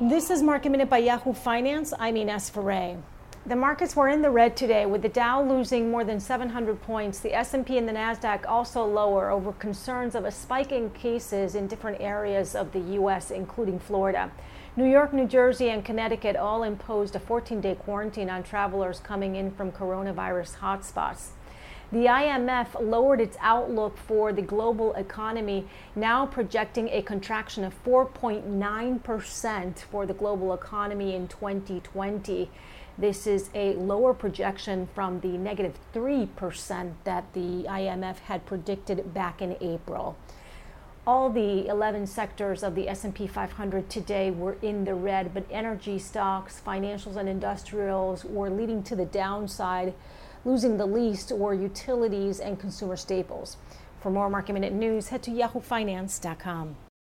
This is Market Minute by Yahoo Finance. I'm Ines Ferre. The markets were in the red today with the Dow losing more than 700 points. The S&P and the Nasdaq also lower over concerns of a spike in cases in different areas of the US including Florida. New York, New Jersey and Connecticut all imposed a 14-day quarantine on travelers coming in from coronavirus hotspots. The IMF lowered its outlook for the global economy, now projecting a contraction of 4.9% for the global economy in 2020. This is a lower projection from the negative 3% that the IMF had predicted back in April. All the 11 sectors of the S&P 500 today were in the red, but energy stocks, financials and industrials were leading to the downside. Losing the least were utilities and consumer staples. For more market minute news, head to yahoofinance.com.